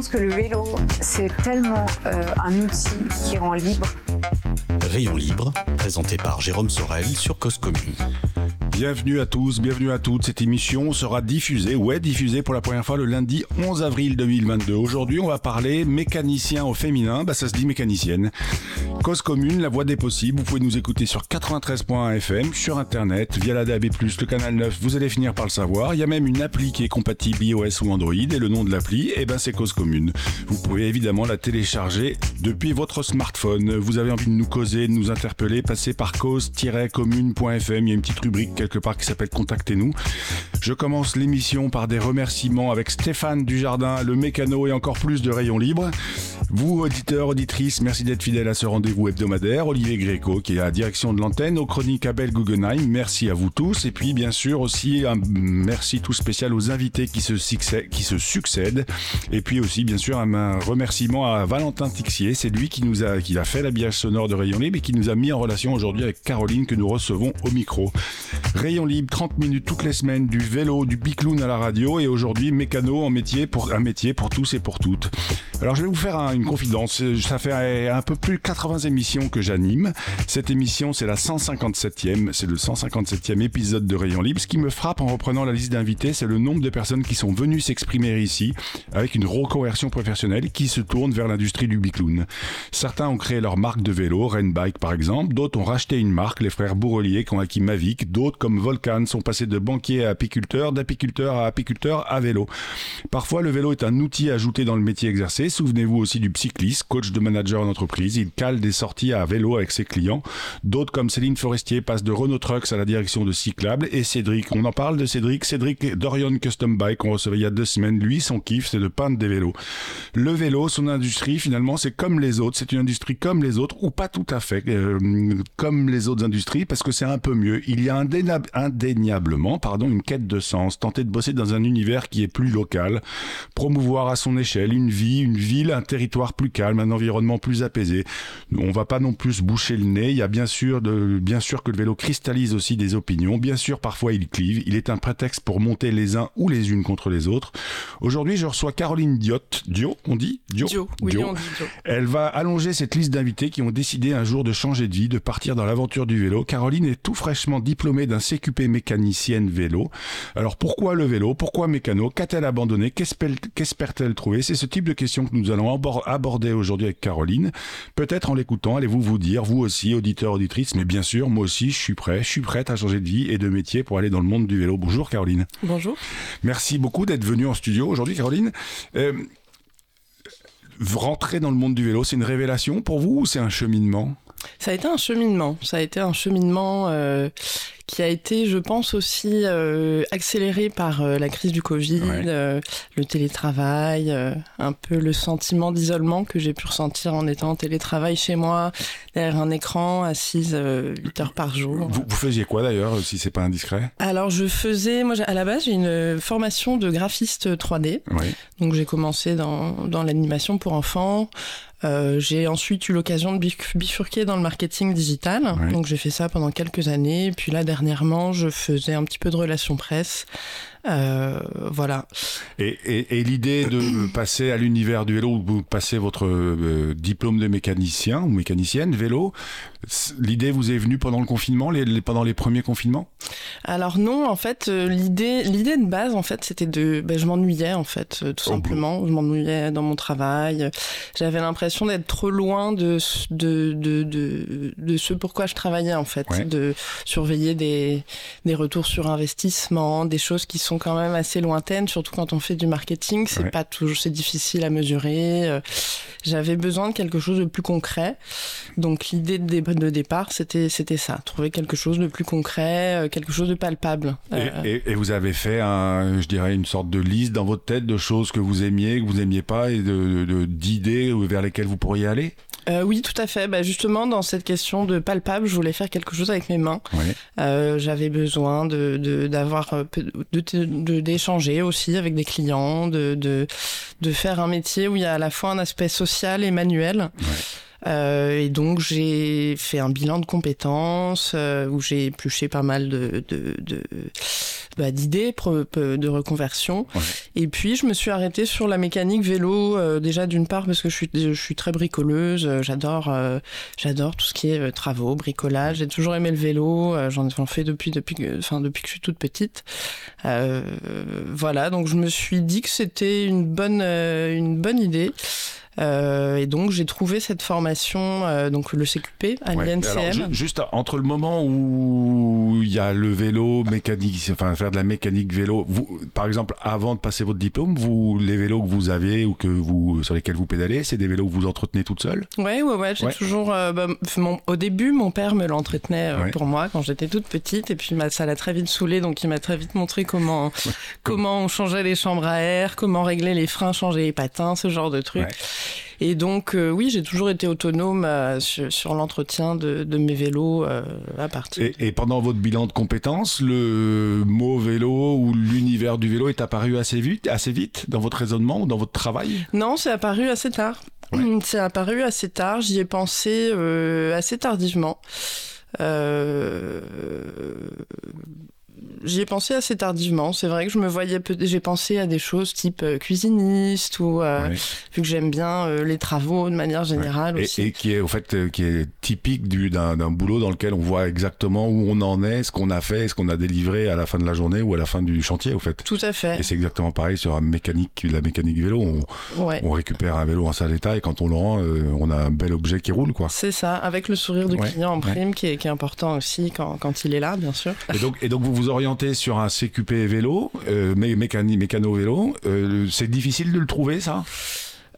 Pense que le vélo, c'est tellement euh, un outil qui rend libre. Rayon libre, présenté par Jérôme Sorel sur Cause. Bienvenue à tous, bienvenue à toutes. Cette émission sera diffusée, ouais, diffusée pour la première fois le lundi 11 avril 2022. Aujourd'hui, on va parler mécanicien au féminin, bah ça se dit mécanicienne. Cause commune, la voix des possibles. Vous pouvez nous écouter sur 93.1 FM, sur internet, via la DAB+, le canal 9. Vous allez finir par le savoir. Il y a même une appli qui est compatible iOS ou Android et le nom de l'appli, eh ben c'est Cause commune. Vous pouvez évidemment la télécharger depuis votre smartphone. Vous avez envie de nous causer, de nous interpeller, passez par cause-commune.fm. Il y a une petite rubrique quelque qui s'appelle Contactez-nous. Je commence l'émission par des remerciements avec Stéphane Dujardin, le mécano et encore plus de rayons libres. Vous, auditeurs, auditrices, merci d'être fidèles à ce rendez-vous hebdomadaire. Olivier Gréco, qui est à la direction de l'antenne, aux chroniques Abel Guggenheim. Merci à vous tous. Et puis, bien sûr, aussi un merci tout spécial aux invités qui se, succèdent. Et puis aussi, bien sûr, un, un remerciement à Valentin Tixier. C'est lui qui nous a, qui a fait l'habillage sonore de Rayon Libre et qui nous a mis en relation aujourd'hui avec Caroline que nous recevons au micro. Rayon Libre, 30 minutes toutes les semaines, du vélo, du bicloun à la radio et aujourd'hui mécano en métier pour un métier pour tous et pour toutes. Alors je vais vous faire un- une confidence. Ça fait un peu plus de 80 émissions que j'anime. Cette émission c'est la 157e, c'est le 157e épisode de Rayon Libre. Ce qui me frappe en reprenant la liste d'invités, c'est le nombre de personnes qui sont venues s'exprimer ici avec une reconversion professionnelle qui se tourne vers l'industrie du bicloun. Certains ont créé leur marque de vélo, Renbike par exemple, d'autres ont racheté une marque, les frères Bourrelier qui ont acquis Mavic, d'autres comme Volcan sont passés de banquier à apiculteur, d'apiculteur à apiculteur à vélo. Parfois le vélo est un outil ajouté dans le métier exercé, souvenez-vous aussi du cycliste, coach de manager en entreprise, il cale des sorties à vélo avec ses clients. D'autres comme Céline Forestier passent de Renault Trucks à la direction de Cyclable et Cédric, on en parle de Cédric, Cédric Dorion Custom Bike qu'on recevait il y a deux semaines, lui son kiff c'est de peindre des vélos. Le vélo, son industrie finalement c'est comme les autres, c'est une industrie comme les autres ou pas tout à fait euh, comme les autres industries parce que c'est un peu mieux. Il y a indéna- indéniablement pardon, une quête de sens, tenter de bosser dans un univers qui est plus local, promouvoir à son échelle une vie, une ville, un territoire plus calme, un environnement plus apaisé. On va pas non plus se boucher le nez. Il y a bien sûr de, bien sûr que le vélo cristallise aussi des opinions. Bien sûr, parfois il clive. Il est un prétexte pour monter les uns ou les unes contre les autres. Aujourd'hui, je reçois Caroline Diot. Dio, on dit Dio? Dio, oui, Dio. on dit Dio. Elle va allonger cette liste d'invités qui ont décidé un jour de changer de vie, de partir dans l'aventure du vélo. Caroline est tout fraîchement diplômée d'un CQP mécanicienne vélo. Alors pourquoi le vélo? Pourquoi mécano? Qu'a-t-elle abandonné? Qu'espère- Qu'espère-t-elle trouver? C'est ce type de questions que nous allons abor- aborder aujourd'hui avec Caroline. Peut-être en l'écoutant, allez-vous vous dire, vous aussi, auditeurs, auditrices, mais bien sûr, moi aussi, je suis prêt, je suis prête à changer de vie et de métier pour aller dans le monde du vélo. Bonjour Caroline. Bonjour. Merci beaucoup d'être venue en studio aujourd'hui, Caroline. Euh, rentrer dans le monde du vélo, c'est une révélation pour vous ou c'est un cheminement? Ça a été un cheminement. Ça a été un cheminement euh, qui a été, je pense, aussi euh, accéléré par euh, la crise du Covid, Ouais. euh, le télétravail, euh, un peu le sentiment d'isolement que j'ai pu ressentir en étant en télétravail chez moi, derrière un écran, assise euh, 8 heures par jour. vous, vous faisiez quoi d'ailleurs, si c'est pas indiscret? Alors je faisais, moi à la base j'ai une formation de graphiste 3D. Oui. Donc j'ai commencé dans, dans l'animation pour enfants. Euh, j'ai ensuite eu l'occasion de bif- bifurquer dans le marketing digital. Ouais. Donc j'ai fait ça pendant quelques années. Puis là dernièrement, je faisais un petit peu de relations presse. Euh, voilà. Et, et, et l'idée de passer à l'univers du vélo, vous passez votre euh, diplôme de mécanicien ou mécanicienne vélo, l'idée vous est venue pendant le confinement, les, les- pendant les premiers confinements? Alors non, en fait, euh, l'idée, l'idée de base, en fait, c'était de, ben, je m'ennuyais, en fait, tout Oh, simplement. Je m'ennuyais dans mon travail. J'avais l'impression d'être trop loin de, ce- de, de, de, de ce pourquoi je travaillais, en fait, Ouais. de surveiller des, des retours sur investissement, des choses qui sont quand même assez lointaines, surtout quand on fait du marketing. C'est Ouais. pas toujours, c'est difficile à mesurer. Euh, J'avais besoin de quelque chose de plus concret. Donc l'idée de, dé- de départ, c'était c'était ça, trouver quelque chose de plus concret, euh, quelque chose de palpable. Euh, Et, vous avez fait, un, je dirais, une sorte de liste dans votre tête de choses que vous aimiez, que vous aimiez pas et de de- d'idées vers lesquelles vous pourriez aller? Euh, oui, tout à fait. Bah, justement, dans cette question de palpable, je voulais faire quelque chose avec mes mains. Ouais. Euh, J'avais besoin de de- d'avoir euh, de de- d'échanger aussi avec des clients, de, de de faire un métier où il y a à la fois un aspect social et manuel. Euh, et donc j'ai fait un bilan de compétences euh, où j'ai épluché pas mal de de, de bah, d'idées de reconversion. Ouais. Et puis je me suis arrêtée sur la mécanique vélo euh, déjà d'une part parce que je suis je suis très bricoleuse, euh, j'adore euh, j'adore tout ce qui est euh, travaux, bricolage. J'ai toujours aimé le vélo, euh, j'en j'en fais depuis depuis que enfin depuis que je suis toute petite. Euh, voilà, donc je me suis dit que c'était une bonne euh, une bonne idée. Euh, et donc j'ai trouvé cette formation, euh, donc le CQP à Ouais. l'INCM. Alors, juste entre le moment où il y a le vélo mécanique, enfin faire de la mécanique vélo, vous, par exemple, avant de passer votre diplôme, vous, les vélos que vous avez ou que vous, sur lesquels vous pédalez, c'est des vélos que vous entretenez toute seule? Ouais, ouais, ouais. J'ai Ouais. toujours. euh, bah, mon- au début, mon père me l'entretenait euh, Ouais. pour moi quand j'étais toute petite, et puis bah, ça l'a très vite saoulé, donc il m'a très vite montré comment comment on changeait les chambres à air, comment régler les freins, changer les patins, ce genre de trucs. Et donc euh, oui, j'ai toujours été autonome euh, sur, sur l'entretien de, de mes vélos euh, à partir. et, et pendant votre bilan de compétences, le mot vélo ou l'univers du vélo est apparu assez vite, assez vite dans votre raisonnement ou dans votre travail? Non, c'est apparu assez tard. C'est apparu assez tard. J'y ai pensé euh, assez tardivement. Euh, J'y ai pensé assez tardivement. C'est vrai que je me voyais. J'ai pensé à des choses type euh, cuisiniste ou euh, Ouais. vu que j'aime bien euh, les travaux de manière générale et, aussi. et qui est au fait qui est typique du- d'un boulot dans lequel on voit exactement où on en est, ce qu'on a fait, ce qu'on a délivré à la fin de la journée ou à la fin du chantier au fait. Tout à fait. Et c'est exactement pareil sur la mécanique, la mécanique vélo. On, Ouais. on récupère un vélo en sale état et quand on le rend, euh, on a un bel objet qui roule quoi. C'est ça, avec le sourire du client en prime qui, est, qui est important aussi quand, quand il est là, bien sûr. Et donc, et donc vous vous orientez sur un CQP vélo, euh, mé- mécani- mécano vélo. Euh, c'est difficile de le trouver ça?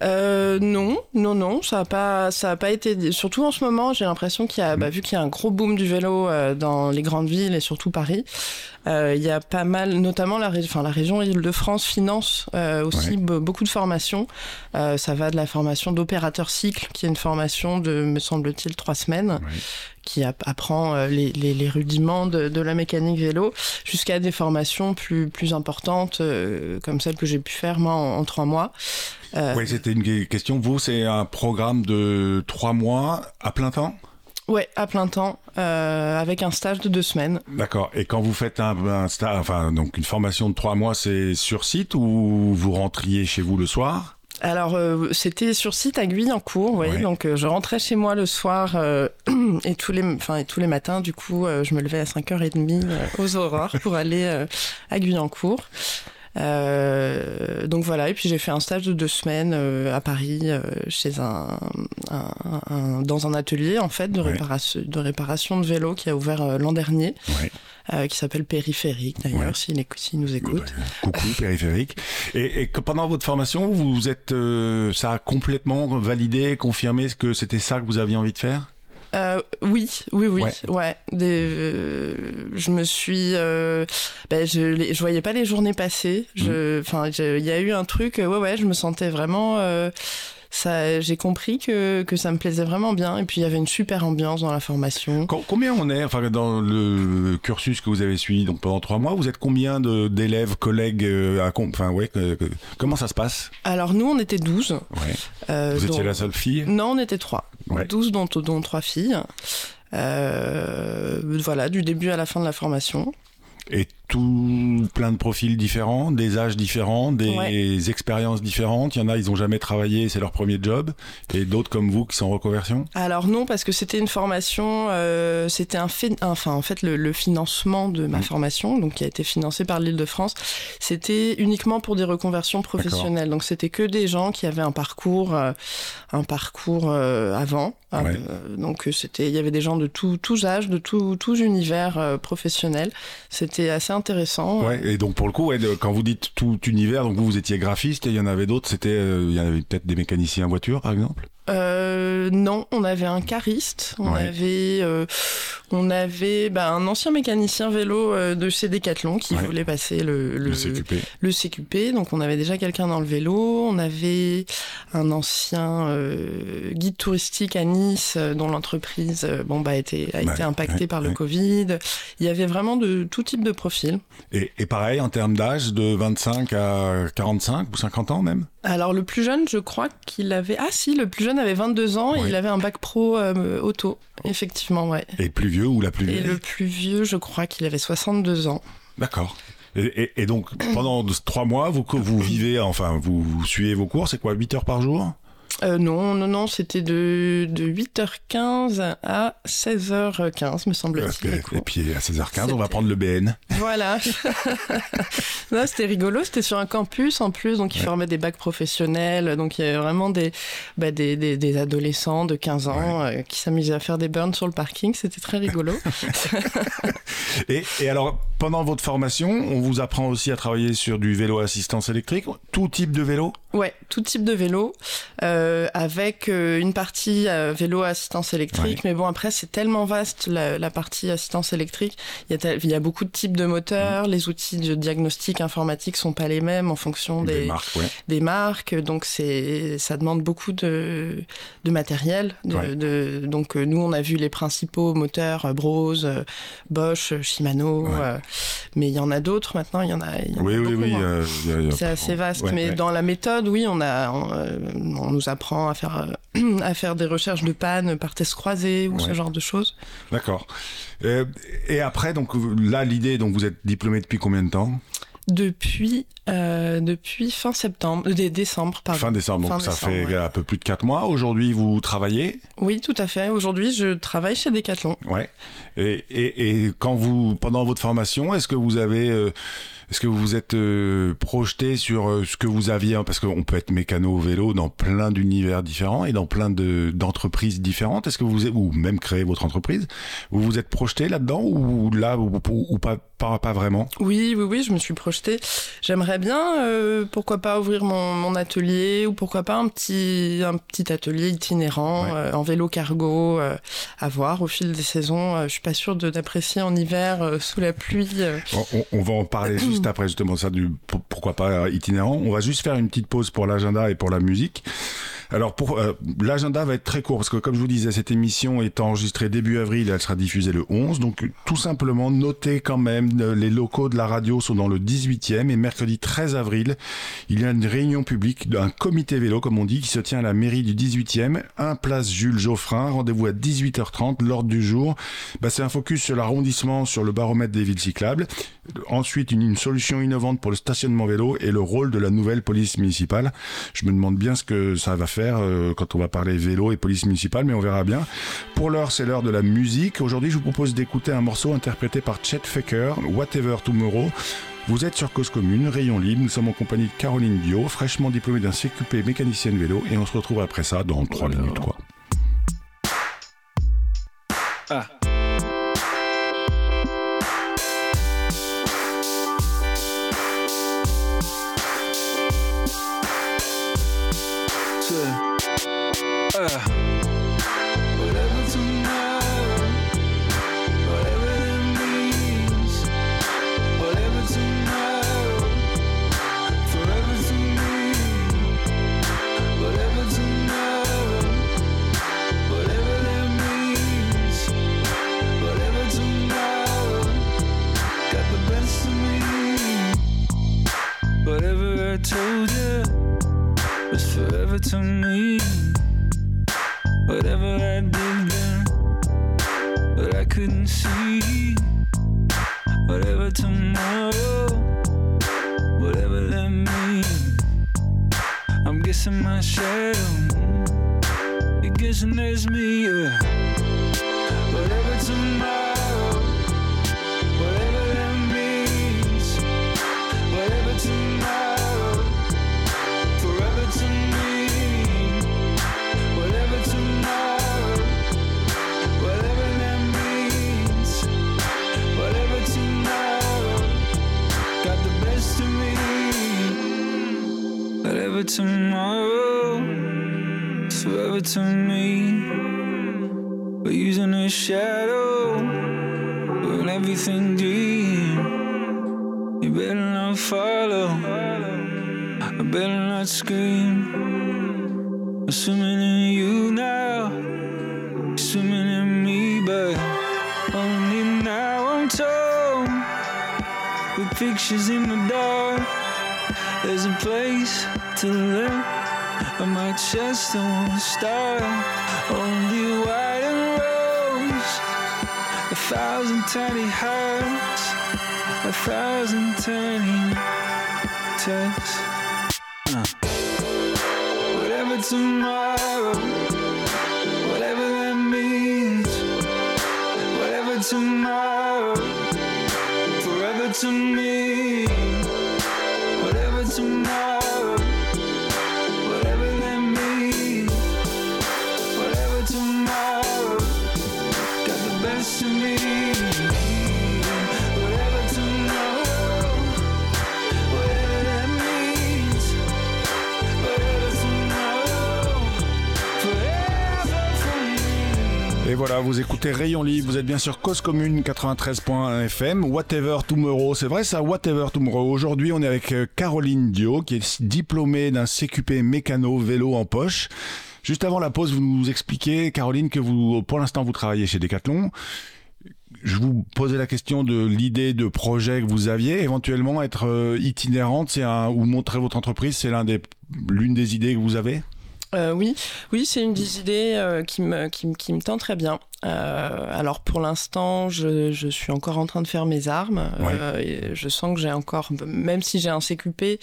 Euh, non, non, non, ça a pas, ça a pas été. Surtout en ce moment, j'ai l'impression qu'il y a, bah, vu qu'il y a un gros boom du vélo euh, dans les grandes villes et surtout Paris, il y a pas mal, notamment la, enfin, la région Île-de-France finance euh, aussi Ouais. beaucoup de formations. Euh, ça va de la formation d'opérateur cycle, qui est une formation de, me semble-t-il, trois semaines, qui app- apprend euh, les, les, les rudiments de, de la mécanique vélo, jusqu'à des formations plus plus importantes, euh, comme celle que j'ai pu faire moi en, en trois mois. Euh, Oui, c'était une que- question. Vous, c'est un programme de trois mois à plein temps? Ouais, à plein temps, euh, avec un stage de deux semaines. D'accord. Et quand vous faites un, un stage, enfin donc une formation de trois mois, c'est sur site ou vous rentriez chez vous le soir? Alors, euh, c'était sur site à Guyancourt, oui. Ouais. Donc, euh, je rentrais chez moi le soir euh, et, tous les, enfin, et tous les matins, du coup, je me levais à 5h30 euh, aux aurores pour aller à Guyancourt. Euh, donc voilà, et puis j'ai fait un stage de deux semaines euh, à Paris euh, chez un, un- un- dans un atelier en fait de, Ouais. réparation, de réparation de vélo qui a ouvert euh, l'an dernier, Ouais. euh, qui s'appelle Périphérique d'ailleurs, Ouais. s'il s'il nous écoute. Coucou périphérique. Et, et que pendant votre formation, vous êtes, euh, ça a complètement validé, confirmé ce que c'était ça que vous aviez envie de faire? Euh, oui, oui, oui, Ouais. ouais. Des, euh, je me suis, euh, ben, je, les- je voyais pas les journées passer. Je, enfin, je- il y a eu un truc, euh, ouais, ouais, je me sentais vraiment. Ça, j'ai compris que que ça me plaisait vraiment bien. Et puis il y avait une super ambiance dans la formation. Com- Combien on est, enfin dans le cursus que vous avez suivi donc pendant trois mois, vous êtes combien de- d'élèves, collègues, euh, à enfin ouais, que- que- comment ça se passe? Alors nous, on était 12. Ouais. euh, Vous étiez dont- la seule fille? Non, on était trois. Ouais. 12 dont, dont trois filles. Euh, voilà, du début à la fin de la formation. et tout plein de profils différents, des âges différents, des Ouais. expériences différentes. Il y en a, ils ont jamais travaillé, c'est leur premier job, et d'autres comme vous qui sont en reconversion? Alors non, parce que c'était une formation, euh, c'était un fait, enfin en fait le, le financement de ma Mm. formation, donc qui a été financé par l'Île-de-France, c'était uniquement pour des reconversions professionnelles. Donc c'était que des gens qui avaient un parcours, euh, un parcours euh, avant. Ouais. Euh, donc c'était, il y avait des gens de tout, tous âges, de tout, tous univers professionnels. C'était assez intéressant. Ouais, et donc pour le coup, quand vous dites tout univers, donc vous, vous étiez graphiste et il y en avait d'autres, c'était, euh, il y en avait peut-être des mécaniciens voiture par exemple? Euh, non, on avait un cariste, on Ouais. avait, euh, on avait bah, un ancien mécanicien vélo euh, de chez Decathlon qui Ouais. voulait passer le, Le CQP. le CQP. Donc on avait déjà quelqu'un dans le vélo. On avait un ancien euh, guide touristique à Nice dont l'entreprise bon, bah, a été, a Ouais, été impactée par le. Covid. Il y avait vraiment de tout type de profil. Et, et pareil, en termes d'âge, de 25 à 45 ou 50 ans même? Alors le plus jeune, je crois qu'il avait... Ah si, le plus jeune avait 22 ans et il avait un bac pro euh, auto. Effectivement, ouais. Et le plus vieux ou la plus Et vieille le plus vieux, je crois qu'il avait 62 ans. D'accord. Et, et- et donc, pendant trois mois, vous, vous vivez, enfin, vous, vous suivez vos cours, c'est quoi, 8 heures par jour? Euh, non, non, non, c'était de, de 8h15 à 16h15, me semble-t-il. Et puis à 16h15, on va prendre le BN. Voilà. c'était rigolo, c'était sur un campus en plus, donc ils Ouais. formaient des bacs professionnels, donc il y avait vraiment des, bah, des, des, des adolescents de 15 ans euh, qui s'amusaient à faire des burns sur le parking, c'était très rigolo. Et, et alors, pendant votre formation, on vous apprend aussi à travailler sur du vélo à assistance électrique, tout type de vélo? Ouais, tout type de vélo, euh, avec euh, une partie euh, vélo à assistance électrique. Mais bon, après, c'est tellement vaste la, la partie assistance électrique. Il y, a tel- il y a beaucoup de types de moteurs. Les outils de diagnostic informatique sont pas les mêmes en fonction des, Des marques, ouais. des marques. Donc, c'est ça demande beaucoup de, de matériel. De, Ouais. de- donc, euh, nous, on a vu les principaux moteurs euh, Bosch, Shimano. Mais il y en a d'autres maintenant. Il y en a. il y en a Oui, oui, oui. hein. euh, C'est assez vaste, Ouais, mais ouais. dans la méthode, oui, on a, on, euh, on nous apprend à faire euh, à faire des recherches de panne par test croisé ou Ouais. ce genre de choses. D'accord. Euh, et après, donc là, l'idée, donc vous êtes diplômé depuis combien de temps? Depuis euh, depuis fin septembre, euh, dé- décembre, pardon. Fin décembre, donc Fin ça décembre, fait ouais. un peu plus de 4 mois. Aujourd'hui, vous travaillez? Oui, tout à fait. Aujourd'hui, je travaille chez Decathlon. Ouais. Et, et, et quand vous, pendant votre formation, est-ce que vous avez, euh, est-ce que vous vous êtes euh, projeté sur euh, ce que vous aviez, hein, parce qu'on peut être mécano vélo dans plein d'univers différents et dans plein de d'entreprises différentes. Est-ce que vous, ou même créer votre entreprise, vous vous êtes projeté là-dedans ou là ou, ou- ou pas, pas, pas vraiment? Oui, oui, oui, je me suis projetée. J'aimerais bien, euh, pourquoi pas ouvrir mon, mon atelier ou pourquoi pas un petit, un petit atelier itinérant Ouais. en vélo cargo à voir au fil des saisons. Je suis pas sûre d'apprécier en hiver sous la pluie. On, on- on va en parler juste après justement ça du pour- pourquoi pas euh, itinérant. On va juste faire une petite pause pour l'agenda et pour la musique. Alors euh, l'agenda va être très court parce que comme je vous disais cette émission est enregistrée début avril et elle sera diffusée le 11 donc tout simplement notez quand même euh, les locaux de la radio sont dans le 18e et mercredi 13 avril il y a une réunion publique d'un comité vélo comme on dit qui se tient à la mairie du 18e 1 place Jules Geoffrin rendez-vous à 18h30 l'ordre du jour. Bah, c'est un focus sur l'arrondissement sur le baromètre des villes cyclables. Ensuite, une solution innovante pour le stationnement vélo et le rôle de la nouvelle police municipale. Je me demande bien ce que ça va faire euh, quand on va parler vélo et police municipale, mais on verra bien. Pour l'heure, c'est l'heure de la musique. Aujourd'hui, je vous propose d'écouter un morceau interprété par Chet Faker, Whatever Tomorrow. Vous êtes sur Cause Commune, Rayon Libre. Nous sommes en compagnie de Caroline Dio, fraîchement diplômée d'un CQP mécanicienne vélo, et on se retrouve après ça dans trois minutes, quoi. Whatever Whatever tomorrow, whatever that means. I'm guessing my shadow. You're guessing there's me. Yeah. Whatever tomorrow, Whatever tomorrow, forever to me. We're using a shadow when everything dim. You better not follow. I better not scream. I'm swimming in you now. Swimming in me, but only now I'm told. With pictures in the dark, there's a place to live. On my chest, won't start. Only white and rose. A thousand tiny hearts. A thousand tiny texts. Uh. Whatever tomorrow, whatever that means. Whatever tomorrow, Et voilà, vous écoutez Rayon Libre, vous êtes bien sur Cause Commune 93.1 FM, Whatever Tomorrow, c'est vrai ça, Whatever Tomorrow. Aujourd'hui, on est avec euh, Caroline Dio, qui est diplômée d'un CQP mécano vélo en poche. Juste avant la pause, vous nous expliquez, Caroline, que vous, pour l'instant, vous travaillez chez Decathlon. Je vous posais la question de l'idée de projet que vous aviez, éventuellement être euh, itinérante, c'est un, ou montrer votre entreprise, c'est l'un des, l'une des idées que vous avez? Euh, oui, oui, c'est une des idées euh, qui, me, qui, qui me tend très bien. Euh, alors pour l'instant, je, je suis encore en train de faire mes armes. Ouais. Euh, je sens que j'ai encore, même si j'ai un CQP,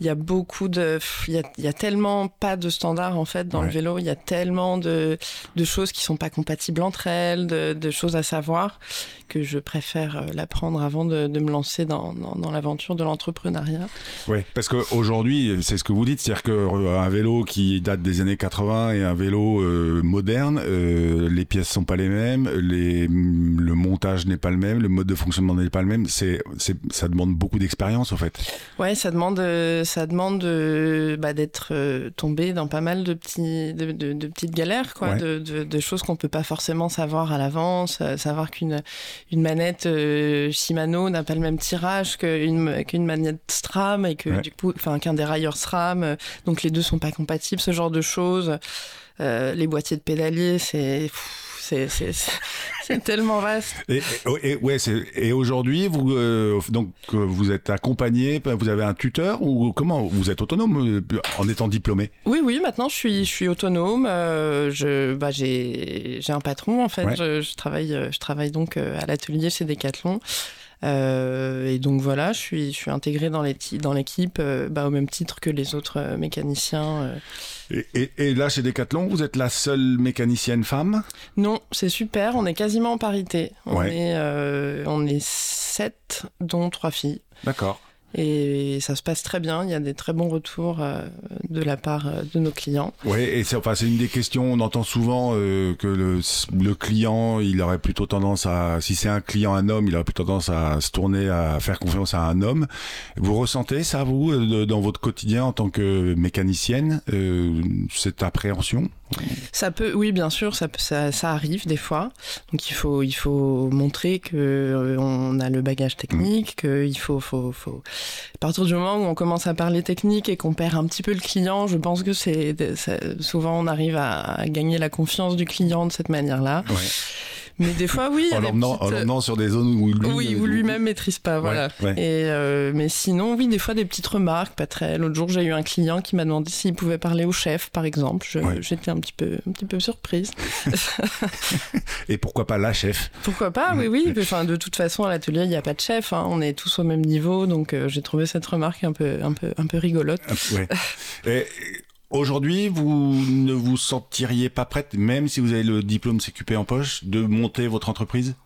il y a beaucoup de, il y a, il y a tellement pas de standards en fait dans Ouais. le vélo. Il y a tellement de, de choses qui sont pas compatibles entre elles, de, de choses à savoir que je préfère euh, l'apprendre avant de, de me lancer dans, dans, dans l'aventure de l'entrepreneuriat. Oui, parce qu'aujourd'hui, c'est ce que vous dites, c'est-à-dire qu'un vélo qui date des années 80 et un vélo euh, moderne, les pièces sont pas les mêmes, les, le montage n'est pas le même, le mode de fonctionnement n'est pas le même. C'est, ça demande beaucoup d'expérience, en fait. Ouais, ça demande, euh, ça demande de, bah, d'être euh, tombé dans pas mal de petits, de, de- de petites galères, quoi, Ouais. de, choses qu'on peut pas forcément savoir à l'avance, euh, savoir qu'une une manette euh, Shimano n'a pas le même tirage qu'une qu'une manette SRAM et que Ouais. du coup, enfin qu'un dérailleur SRAM, euh, donc les deux sont pas compatibles, ce genre de choses. Euh, les boîtiers de pédalier, c'est, c'est, c'est, c'est- c'est tellement vaste. Et, et- et- ouais, c'est, et aujourd'hui, vous, euh, donc, euh, vous êtes accompagné, vous avez un tuteur ou comment Vous êtes autonome euh, en étant diplômé? Oui, oui, maintenant je suis, je suis autonome. euh, je, bah, j'ai, j'ai un patron en fait. Ouais. Je, je travaille, je travaille donc à l'atelier chez Decathlon. Euh, et donc voilà, je suis, je suis intégrée dans, les ti- dans l'équipe euh, bah, au même titre que les autres euh, mécaniciens. Et, et- et là, chez Decathlon, vous êtes la seule mécanicienne femme Non, c'est super. On est quasiment en parité. On Ouais. est, euh, on est sept, dont trois filles. D'accord. Et ça se passe très bien. Il y a des très bons retours euh, de la part euh, de nos clients. Oui, et c'est enfin, une des questions. On entend souvent euh, que le, le client, il aurait plutôt tendance à, si c'est un client un homme, il aurait plutôt tendance à se tourner à faire confiance à un homme. Vous ressentez ça, vous, de- dans votre quotidien en tant que mécanicienne, euh, cette appréhension? Ça peut, oui, bien sûr, ça, ça, ça arrive des fois. Donc il faut, il faut montrer que on a le bagage technique, qu'il faut, faut, faut. À partir du moment où on commence à parler technique et qu'on perd un petit peu le client, je pense que c'est souvent on arrive à, gagner la confiance du client de cette manière-là. Mais des fois, oui. En des l'emmenant petites- sur des zones où lui, oui, ou lui-même maîtrise pas, voilà. Ouais, ouais. Et euh, mais sinon, oui, des fois des petites remarques, pas très. L'autre jour, j'ai eu un client qui m'a demandé s'il pouvait parler au chef, par exemple. Ouais. J'étais un petit peu, un petit peu surprise. Et pourquoi pas la chef? Pourquoi pas? Oui, oui. Enfin, de toute façon, à l'atelier, il n'y a pas de chef. hein. On est tous au même niveau, donc euh, j'ai trouvé cette remarque un peu, un peu, un peu rigolote. Ah. Et Aujourd'hui, vous ne vous sentiriez pas prête, même si vous avez le diplôme CQP en poche, de monter votre entreprise?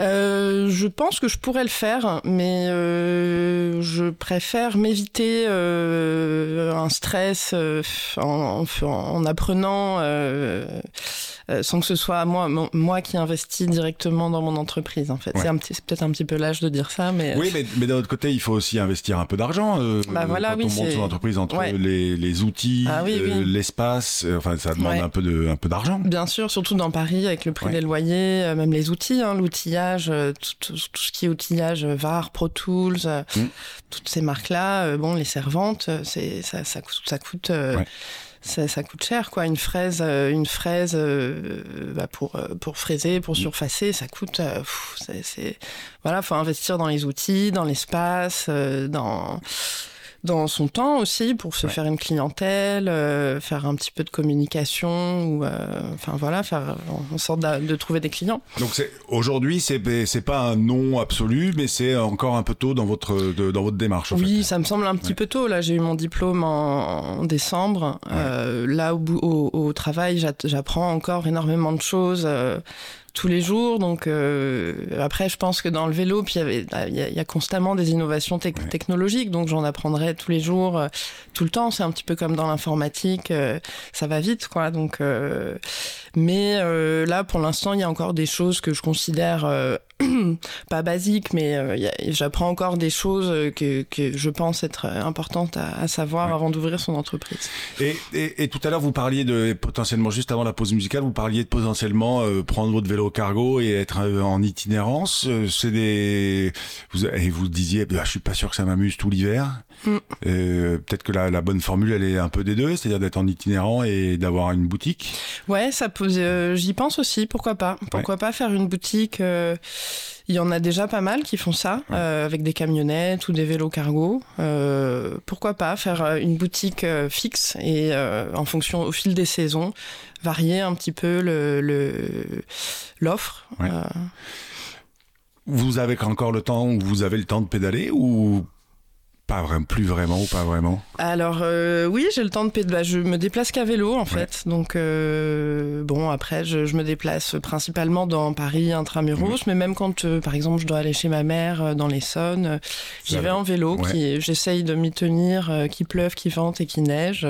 Euh, je pense que je pourrais le faire, mais euh, je préfère m'éviter euh, un stress euh, en, en- en apprenant euh, euh, sans que ce soit moi, moi qui investis directement dans mon entreprise. En fait, Ouais. c'est peut-être un petit peu l'âge de dire ça, mais Oui, mais, mais d'un autre côté, il faut aussi investir un peu d'argent. euh, Bah voilà, quand oui, on monte son entreprise entre Ouais. les, les outils, Ah oui, oui. l'espace, enfin, ça demande Ouais. un peu de, un peu d'argent. Bien sûr, surtout dans Paris, avec le prix des loyers, même les outils, hein, l'outillage, euh, tout, tout- tout ce qui est outillage, euh, VAR, Pro Tools, euh, Mm. toutes ces marques-là, bon, les servantes, c'est ça, ça coûte, ça coûte, Ouais. ça, ça coûte cher, quoi. Une fraise, une fraise bah, pour pour fraiser, pour Mm. surfacer, ça coûte, c'est, voilà, faut investir dans les outils, dans l'espace, dans dans son temps aussi pour se Ouais. faire une clientèle, euh, faire un petit peu de communication ou euh, enfin voilà, faire en sorte de, trouver des clients. Donc aujourd'hui, c'est c'est pas un non absolu, mais c'est encore un peu tôt dans votre de- dans votre démarche. En oui, fait. ça me semble un petit Ouais. peu tôt. Là, j'ai eu mon diplôme en, en décembre. Euh, là, au, bout- au, au travail, j'apprends encore énormément de choses. Tous les jours, donc euh, après, je pense que dans le vélo, puis il y il y, y a constamment des innovations Ouais. technologiques, donc j'en apprendrai tous les jours, euh, tout le temps. C'est un petit peu comme dans l'informatique, euh, ça va vite, quoi. Donc, euh, mais euh, là, pour l'instant, il y a encore des choses que je considère euh, pas basiques, mais euh, j'apprends encore des choses euh, que, que je pense être euh, importantes à, à savoir Ouais. avant d'ouvrir son entreprise. Et, et, et tout à l'heure, vous parliez de potentiellement juste avant la pause musicale, vous parliez de potentiellement euh, prendre votre vélo cargo et être euh, en itinérance. Euh, C'est des vous et vous disiez, bah, je suis pas sûr que ça m'amuse tout l'hiver. Mm. Euh, Peut-être que la, la bonne formule, elle est un peu des deux, c'est-à-dire d'être en itinérant et d'avoir une boutique. Ouais, ça pose. euh, J'y pense aussi. Pourquoi pas Pourquoi pas faire une boutique euh, Il y en a déjà pas mal qui font ça euh, avec des camionnettes ou des vélos cargo. Euh, pourquoi pas faire une boutique euh, fixe et en fonction au fil des saisons varier un petit peu le le- l'offre. Ouais. Vous avez encore le temps, ou vous avez le temps de pédaler ou pas vraiment, plus vraiment ou pas vraiment. Alors euh, oui, j'ai le temps de pédaler. Je me déplace qu'à vélo en fait. Donc euh, bon, après je, je me déplace principalement dans Paris intramuros, Mhm. mais même quand euh, par exemple je dois aller chez ma mère dans l'Essonne, j'y vais va. en vélo. Ouais. Qui, j'essaye de m'y tenir, qu'il pleuve, qu'il vente et qu'il neige.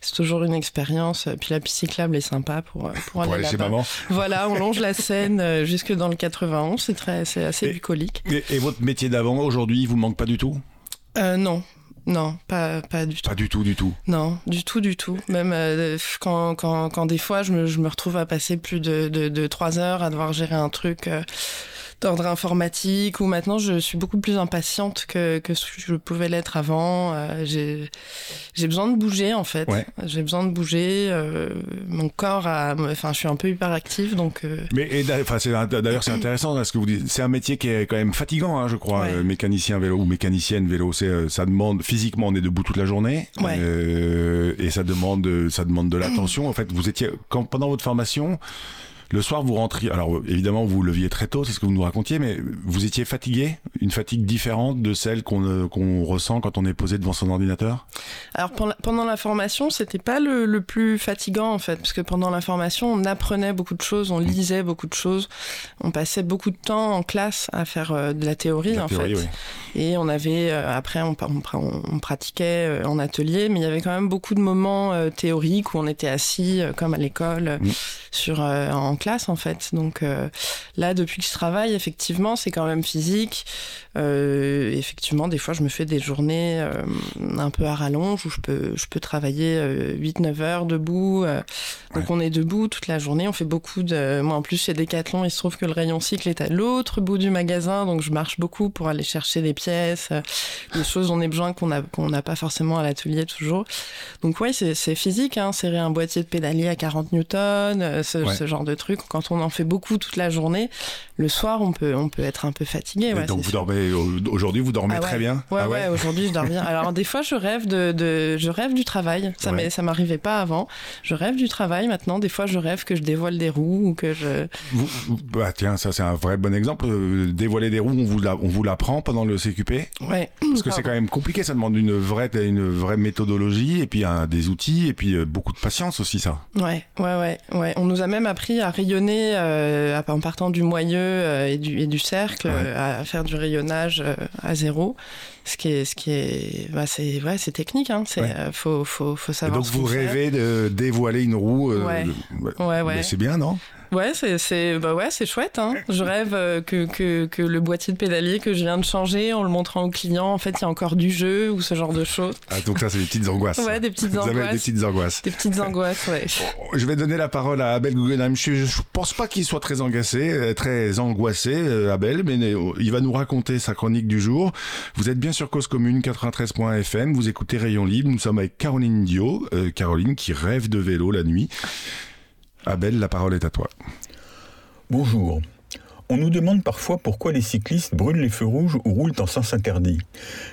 C'est toujours une expérience. Puis la piste cyclable est sympa pour pour, aller aller chez maman. Voilà, on longe la Seine jusque dans le 91. C'est très, c'est assez Et- bucolique. Et, et votre métier d'avant, aujourd'hui, il vous manque pas du tout? Euh, non. Non, pas, pas du tout. Pas du tout, du tout. Non, du tout, du tout. Même euh, quand, quand, quand des fois je me, je me retrouve à passer plus de, de, de trois heures à devoir gérer un truc euh, d'ordre informatique, ou maintenant je suis beaucoup plus impatiente que, que je pouvais l'être avant. Euh, j'ai j'ai besoin de bouger en fait. Ouais. J'ai besoin de bouger. euh, mon corps a. Enfin, je suis un peu hyperactive donc. euh, Mais enfin, c'est- d'ailleurs, c'est intéressant hein, ce que vous dites. C'est un métier qui est quand même fatigant, hein, je crois. Ouais. mécanicien vélo ou mécanicienne vélo, c'est ça demande physiquement, on est debout toute la journée, Ouais. Et ça demande, ça demande de l'attention. En fait, vous étiez quand pendant votre formation. Le soir, vous rentriez. Alors, euh, évidemment, vous leviez très tôt, c'est ce que vous nous racontiez, mais vous étiez fatigué, une fatigue différente de celle qu'on euh, ressent quand on est posé devant son ordinateur? Alors pendant la- formation, c'était pas le, le plus fatigant en fait, parce que pendant la formation, on apprenait beaucoup de choses, on lisait beaucoup de choses, on passait beaucoup de temps en classe à faire euh, de la théorie La en théorie, fait. oui. Et on avait euh, après on, pratiquait en atelier, mais il y avait quand même beaucoup de moments théoriques où on était assis comme à l'école euh, Mm. sur en classe en fait. Donc euh, là, depuis que je travaille, effectivement, c'est quand même physique. Euh, effectivement, des fois, je me fais des journées euh, un peu à rallonge où je peux, je peux travailler 8-9 heures debout. donc on est debout toute la journée. On fait beaucoup de. Moi, en plus, chez Decathlon, il se trouve que le rayon cycle est à l'autre bout du magasin, donc je marche beaucoup pour aller chercher des pièces, des choses dont on a besoin qu'on n'a pas forcément à l'atelier toujours. Donc ouais, c'est physique. Hein, serrer un boîtier de pédalier à 40 newtons, ce, Ouais. ce genre de truc. Quand on en fait beaucoup toute la journée, le soir, on peut on peut être un peu fatigué. Ouais, donc vous sûr. dormez aujourd'hui, vous dormez Ah très bien. Ouais, Ah ouais, aujourd'hui je dors bien. Alors des fois je rêve de, de je rêve du travail. Ça ça m'arrivait pas avant. Je rêve du travail maintenant. Des fois je rêve que je dévoile des roues ou que je. Vous- bah tiens, ça c'est un vrai bon exemple. Euh, dévoiler des roues, on vous la- on vous l'apprend pendant le CQP Ouais. parce que c'est quand même compliqué. Ça demande une vraie une vraie méthodologie et puis un, des outils et puis euh, beaucoup de patience aussi ça. Ouais, ouais, ouais, ouais. On nous a même appris à, rayonner euh, en partant du moyeu euh, et, du, et du cercle, Ouais. euh, à faire du rayonnage à zéro. Ce qui est, ce qui est, bah, c'est, ouais, c'est technique. Hein. C'est, Ouais. faut, faut, faut Et savoir. donc vous rêvez de dévoiler une roue. Ouais. de- Ouais, ouais. Mais c'est bien, non? Ouais, c'est, c'est, bah ouais, c'est chouette. Hein. Je rêve euh, que, que, que le boîtier de pédalier que je viens de changer, en le montrant au client, en fait, il y a encore du jeu ou ce genre de choses. ah, Donc ça, c'est des petites angoisses. Ouais, des petites Vous avez angoisses. des petites angoisses. Des petites angoisses, ouais. Je vais donner la parole à Abel Guggenheim. Je, je pense pas qu'il soit très engagé, euh, très angoissé, euh, Abel, mais euh, il va nous raconter sa chronique du jour. Vous êtes bien sur Cause Commune 93.fm. Vous écoutez Rayon Libre. Nous sommes avec Caroline Dio, euh, Caroline qui rêve de vélo la nuit. Abel, la parole est à toi. Bonjour. On nous demande parfois pourquoi les cyclistes brûlent les feux rouges ou roulent en sens interdit.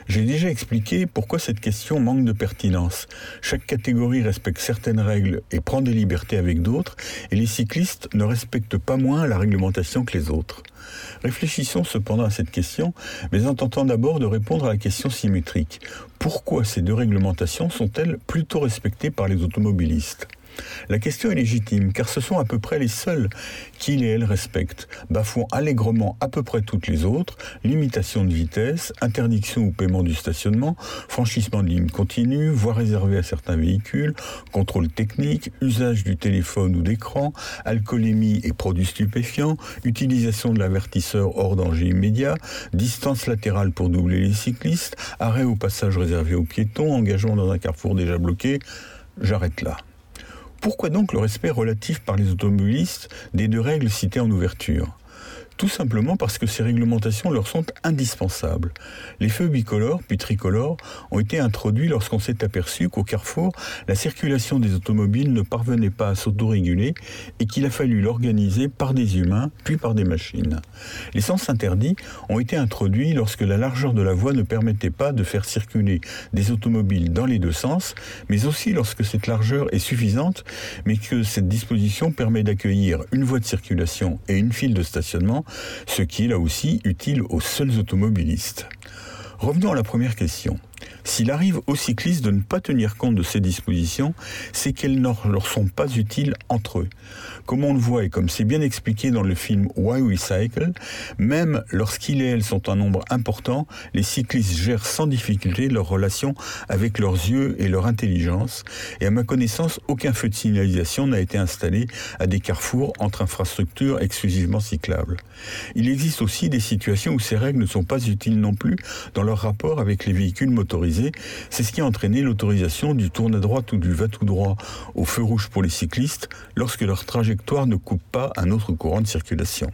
J'ai déjà expliqué pourquoi cette question manque de pertinence. Chaque catégorie respecte certaines règles et prend des libertés avec d'autres, et les cyclistes ne respectent pas moins la réglementation que les autres. Réfléchissons cependant à cette question, mais en tentant d'abord de répondre à la question symétrique. Pourquoi ces deux réglementations sont-elles plutôt respectées par les automobilistes? La question est légitime, car ce sont à peu près les seuls qui et elles respectent, bafouant allègrement à peu près toutes les autres, limitation de vitesse, interdiction ou paiement du stationnement, franchissement de ligne continue, voie réservée à certains véhicules, contrôle technique, usage du téléphone ou d'écran, alcoolémie et produits stupéfiants, utilisation de l'avertisseur hors danger immédiat, distance latérale pour doubler les cyclistes, arrêt au passage réservé aux piétons, engagement dans un carrefour déjà bloqué, j'arrête là. Pourquoi donc le respect relatif par les automobilistes des deux règles citées en ouverture? Tout simplement parce que ces réglementations leur sont indispensables. Les feux bicolores puis tricolores ont été introduits lorsqu'on s'est aperçu qu'au carrefour, la circulation des automobiles ne parvenait pas à s'autoréguler et qu'il a fallu l'organiser par des humains puis par des machines. Les sens interdits ont été introduits lorsque la largeur de la voie ne permettait pas de faire circuler des automobiles dans les deux sens, mais aussi lorsque cette largeur est suffisante, mais que cette disposition permet d'accueillir une voie de circulation et une file de stationnement, ce qui est là aussi utile aux seuls automobilistes. Revenons à la première question. S'il arrive aux cyclistes de ne pas tenir compte de ces dispositions, c'est qu'elles ne leur sont pas utiles entre eux. Comme on le voit et comme c'est bien expliqué dans le film Why We Cycle, même lorsqu'ils et elles sont un nombre important, les cyclistes gèrent sans difficulté leur relation avec leurs yeux et leur intelligence. Et à ma connaissance, aucun feu de signalisation n'a été installé à des carrefours entre infrastructures exclusivement cyclables. Il existe aussi des situations où ces règles ne sont pas utiles non plus dans leur rapport avec les véhicules motorisés. C'est ce qui a entraîné l'autorisation du tourne à droite ou du va tout droit au feu rouge pour les cyclistes lorsque leur trajectoire ne coupe pas un autre courant de circulation.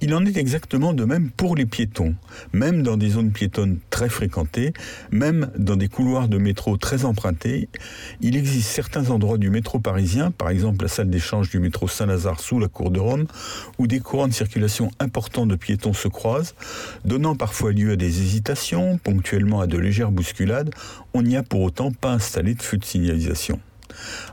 Il en est exactement de même pour les piétons. Même dans des zones piétonnes très fréquentées, même dans des couloirs de métro très empruntés, il existe certains endroits du métro parisien, par exemple la salle d'échange du métro Saint-Lazare sous la cour de Rome, où des courants de circulation importants de piétons se croisent, donnant parfois lieu à des hésitations, ponctuellement à de légères bousculades. On n'y a pour autant pas installé de feu de signalisation.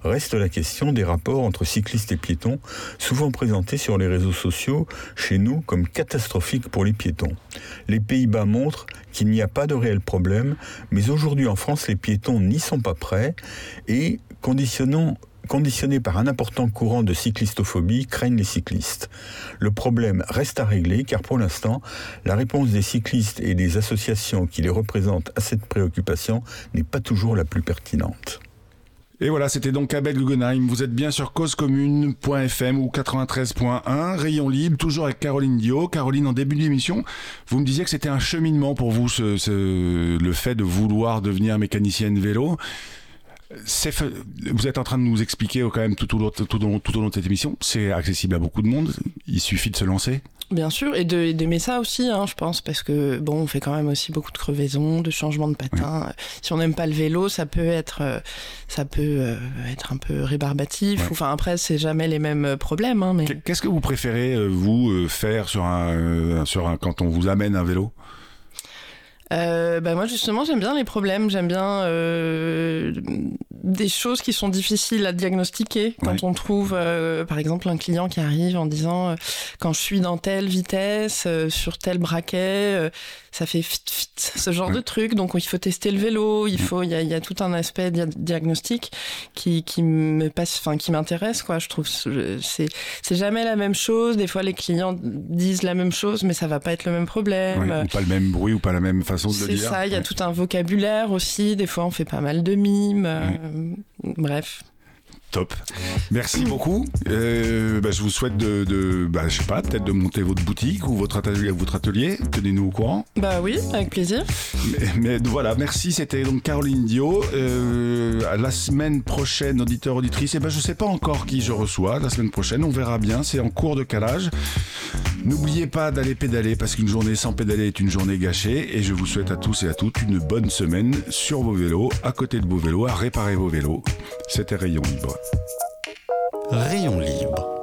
Reste la question des rapports entre cyclistes et piétons, souvent présentés sur les réseaux sociaux, chez nous, comme catastrophiques pour les piétons. Les Pays-Bas montrent qu'il n'y a pas de réel problème, mais aujourd'hui en France, les piétons n'y sont pas prêts et conditionnés par un important courant de cyclistophobie, craignent les cyclistes. Le problème reste à régler car pour l'instant, la réponse des cyclistes et des associations qui les représentent à cette préoccupation n'est pas toujours la plus pertinente. Et voilà, c'était donc Abel Guggenheim. Vous êtes bien sur causecommune.fm ou 93.1, Rayon Libre, toujours avec Caroline Dio. Caroline, en début d'émission, vous me disiez que c'était un cheminement pour vous, le fait de vouloir devenir mécanicienne vélo. Vous êtes en train de nous expliquer quand même tout au long de cette émission. C'est accessible à beaucoup de monde. Il suffit de se lancer. Bien sûr, et de- et d'aimer ça aussi, hein, je pense, parce que bon, on fait quand même aussi beaucoup de crevaisons, de changements de patins. Si on n'aime pas le vélo, ça peut être, euh, ça peut euh, être un peu rébarbatif. Ouais. Enfin, après, c'est jamais les mêmes euh, problèmes, hein, mais Qu'est-ce que vous préférez, euh, vous, euh, faire sur un, euh, sur un, quand on vous amène un vélo? Euh, bah moi justement j'aime bien les problèmes, j'aime bien euh, des choses qui sont difficiles à diagnostiquer quand Ouais. on trouve, euh, par exemple, un client qui arrive en disant euh, quand je suis dans telle vitesse, euh, sur tel braquet, euh, ça fait fit fit, ce genre Ouais. de truc. Donc il faut tester le vélo, il faut, il y y a tout un aspect dia- diagnostic qui, qui me passe, enfin qui m'intéresse quoi. Je trouve ce- c'est c'est jamais la même chose. Des fois les clients disent la même chose, mais ça va pas être le même problème. Ouais, ou pas le même bruit ou pas la même façon de le C'est ça, il y a Ouais. tout un vocabulaire aussi. Des fois, on fait pas mal de mimes. euh, bref. Top. Merci beaucoup. Euh, bah, je vous souhaite de, de bah, je sais pas, peut-être de monter votre boutique ou votre atelier. Votre atelier. Tenez-nous au courant. Bah oui, avec plaisir. Mais, mais voilà, merci. C'était donc Caroline Dio. Euh, à la semaine prochaine, auditeur auditrice. Et ben, je sais pas encore qui je reçois. La semaine prochaine, on verra bien. C'est en cours de calage. N'oubliez pas d'aller pédaler parce qu'une journée sans pédaler est une journée gâchée. Et je vous souhaite à tous et à toutes une bonne semaine sur vos vélos, à côté de vos vélos, à réparer vos vélos. C'était Rayon Libre. Rayon libre